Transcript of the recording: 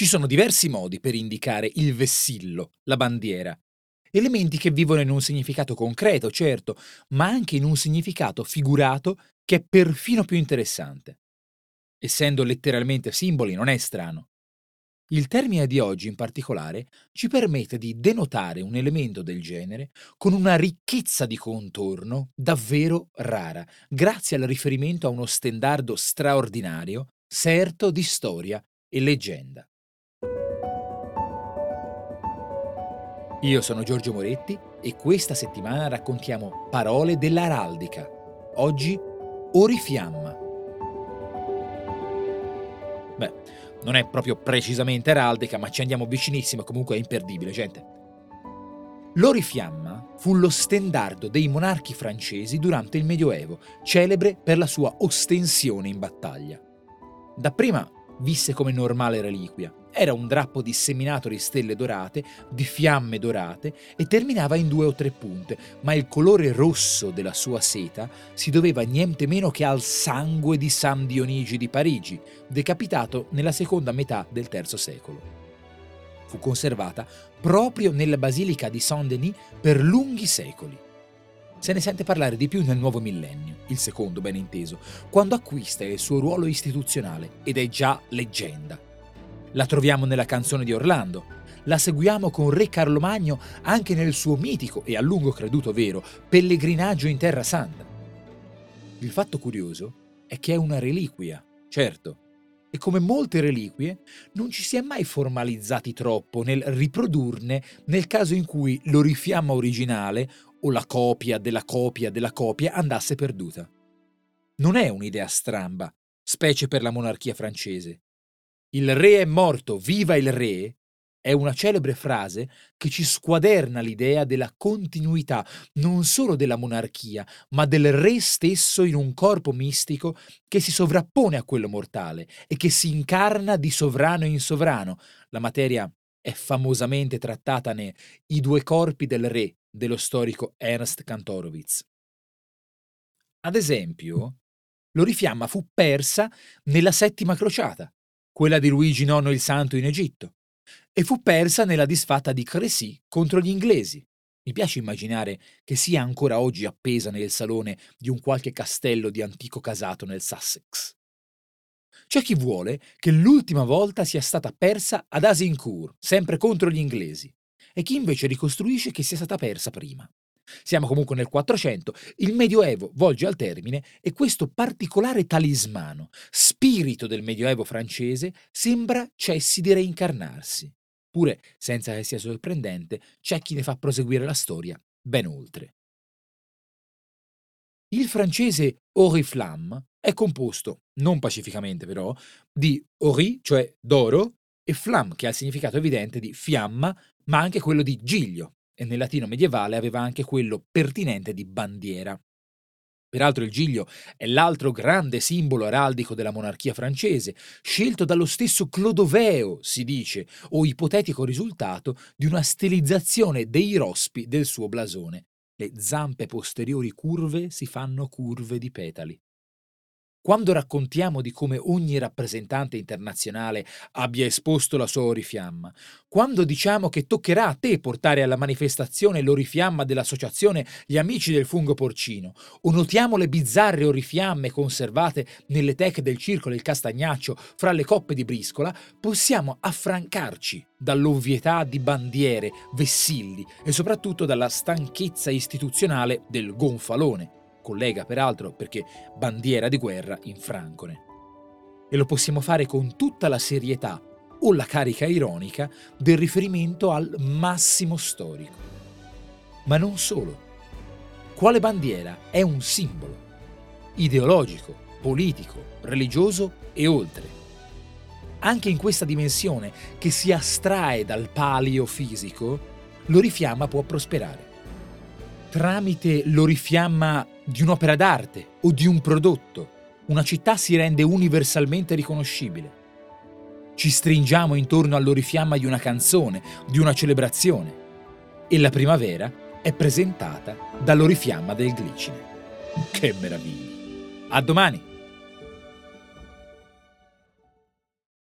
Ci sono diversi modi per indicare il vessillo, la bandiera. Elementi che vivono in un significato concreto, certo, ma anche in un significato figurato che è perfino più interessante. Essendo letteralmente simboli non è strano. Il termine di oggi in particolare ci permette di denotare un elemento del genere con una ricchezza di contorno davvero rara, grazie al riferimento a uno stendardo straordinario, serto di storia e leggenda. Io sono Giorgio Moretti e questa settimana raccontiamo Parole dell'araldica. Oggi Orifiamma. Beh, non è proprio precisamente araldica, ma ci andiamo vicinissimo, comunque è imperdibile, gente. L'Orifiamma fu lo stendardo dei monarchi francesi durante il Medioevo, celebre per la sua ostensione in battaglia. Dapprima visse come normale reliquia. Era un drappo disseminato di stelle dorate, di fiamme dorate e terminava in due o tre punte, ma il colore rosso della sua seta si doveva niente meno che al sangue di San Dionigi di Parigi, decapitato nella seconda metà del III secolo. Fu conservata proprio nella basilica di Saint-Denis per lunghi secoli. Se ne sente parlare di più nel nuovo millennio, il secondo ben inteso, quando acquista il suo ruolo istituzionale ed è già leggenda. La troviamo nella canzone di Orlando, la seguiamo con Re Carlo Magno anche nel suo mitico e a lungo creduto vero pellegrinaggio in Terra Santa. Il fatto curioso è che è una reliquia, certo, e come molte reliquie non ci si è mai formalizzati troppo nel riprodurne nel caso in cui l'orifiamma originale o la copia della copia della copia andasse perduta. Non è un'idea stramba, specie per la monarchia francese. Il re è morto, viva il re è una celebre frase che ci squaderna l'idea della continuità non solo della monarchia, ma del re stesso in un corpo mistico che si sovrappone a quello mortale e che si incarna di sovrano in sovrano. La materia è famosamente trattata ne I due corpi del re dello storico Ernst Kantorowicz. Ad esempio, l'Orifiamma fu persa nella settima crociata, quella di Luigi IX il Santo in Egitto, e fu persa nella disfatta di Crécy contro gli inglesi. Mi piace immaginare che sia ancora oggi appesa nel salone di un qualche castello di antico casato nel Sussex. C'è chi vuole che l'ultima volta sia stata persa ad Azincourt, sempre contro gli inglesi, e chi invece ricostruisce che sia stata persa prima. Siamo comunque nel 400, il Medioevo volge al termine e questo particolare talismano, spirito del Medioevo francese, sembra cessi di reincarnarsi. Pure, senza che sia sorprendente, c'è chi ne fa proseguire la storia ben oltre. Il francese oriflamme è composto, non pacificamente però, di ori, cioè d'oro, e flamme, che ha il significato evidente di fiamma, ma anche quello di giglio, e nel latino medievale aveva anche quello pertinente di bandiera. Peraltro il giglio è l'altro grande simbolo araldico della monarchia francese, scelto dallo stesso Clodoveo, si dice, o ipotetico risultato di una stilizzazione dei rospi del suo blasone. Le zampe posteriori curve si fanno curve di petali. Quando raccontiamo di come ogni rappresentante internazionale abbia esposto la sua orifiamma, quando diciamo che toccherà a te portare alla manifestazione l'orifiamma dell'associazione Gli Amici del Fungo Porcino, o notiamo le bizzarre orifiamme conservate nelle teche del circolo del Castagnaccio fra le coppe di briscola, possiamo affrancarci dall'ovvietà di bandiere, vessilli e soprattutto dalla stanchezza istituzionale del gonfalone collega peraltro perché bandiera di guerra in Francone. E lo possiamo fare con tutta la serietà o la carica ironica del riferimento al massimo storico. Ma non solo. Quale bandiera è un simbolo, ideologico, politico, religioso e oltre. Anche in questa dimensione che si astrae dal palio fisico, l'orifiamma può prosperare. Tramite l'orifiamma di un'opera d'arte o di un prodotto, una città si rende universalmente riconoscibile. Ci stringiamo intorno all'orifiamma di una canzone, di una celebrazione, e la primavera è presentata dall'orifiamma del glicine. Che meraviglia! A domani!